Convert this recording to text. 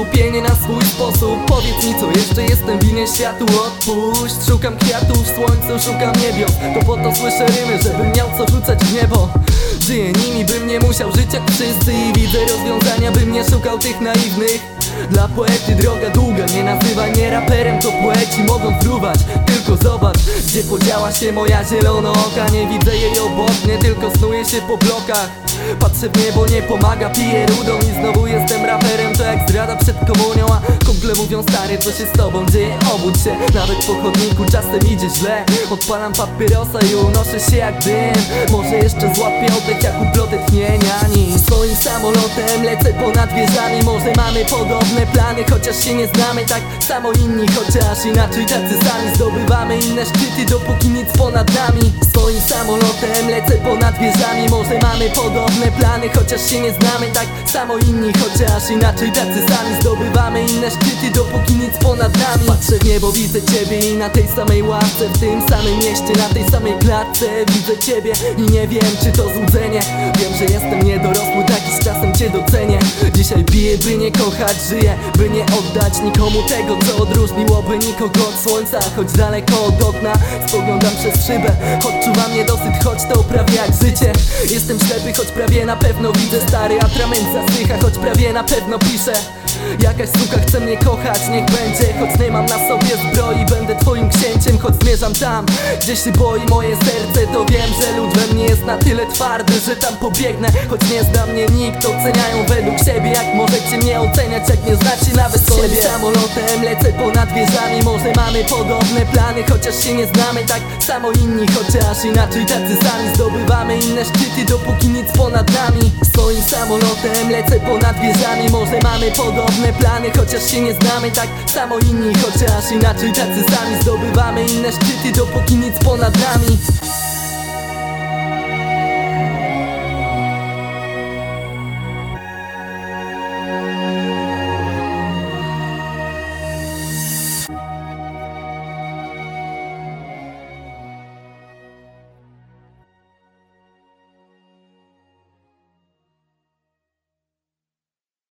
skupienie na swój sposób. Powiedz mi co jeszcze jestem winien światu. Odpuść Szukam kwiatów w słońcu, szukam niebios. To po to słyszę rymy, żebym miał co rzucać w niebo. Żyję nimi, bym nie musiał żyć jak wszyscy. I widzę rozwiązania, bym nie szukał tych naiwnych. Dla poety droga długa, nie nazywaj mnie raperem To poeci mogą fruwać, tylko zobacz Gdzie podziała się moja zielona oka. Nie widzę jej obok mnie, tylko snuję się po blokach Patrzę w niebo, nie pomaga, piję rudą I znowu jestem raperem, to jak zdrada przed komunią A kumple mówią stary, co się z tobą dzieje? Obudź się, nawet po chodniku czasem idzie źle. Odpalam papierosa i unoszę się jak dym. Może jeszcze złapię oddech jak uploty tchnienia. Nim swoim samolotem lecę ponad wieżami. Może mamy podobne plany, chociaż się nie znamy Tak samo inni, chociaż inaczej tacy sami Zdobywamy inne szczyty, dopóki nic ponad nami. Swoim samolotem lecę ponad wieżami. Może mamy podobne plany, chociaż się nie znamy Tak samo inni, chociaż inaczej tacy sami Zdobywamy inne szczyty, dopóki nic ponad nami. Patrzę w niebo, widzę ciebie i na tej samej ławce W tym samym mieście, na tej samej klatce. Widzę ciebie i nie wiem, czy to złudzenie. Wiem, że jestem niedorosły, tak i z czasem cię docenię. Dzisiaj piję, by nie kochać, żyję, by nie oddać nikomu tego Co odróżniłoby nikogo od słońca. Choć daleko od okna, spoglądam przez szybę Choć czuwa mnie dosyć, choć to prawie jak życie. Jestem ślepy, choć prawie na pewno widzę Stary atrament zasycha, choć prawie na pewno piszę Jakaś suka chce mnie kochać, niech będzie Choć nie mam na sobie zbroi, będę twoim księciem Choć zmierzam tam, gdzie się boi moje serce. To wiem, że lud we mnie jest na tyle twardy Że tam pobiegnę, choć nie zna mnie nikt Oceniają według siebie, jak możecie mnie oceniać Jak nie znacie nawet siebie. samolotem lecę ponad wieżami Może mamy podobne plany, chociaż się nie znamy Tak samo inni, chociaż inaczej tacy sami Zdobywamy inne szczyty, dopóki nic ponad nami Swoim samolotem lecę ponad wieżami. Może mamy podobne plany, chociaż się nie znamy Tak samo inni, chociaż inaczej tacy sami Zdobywamy inne szczyty, dopóki nic ponad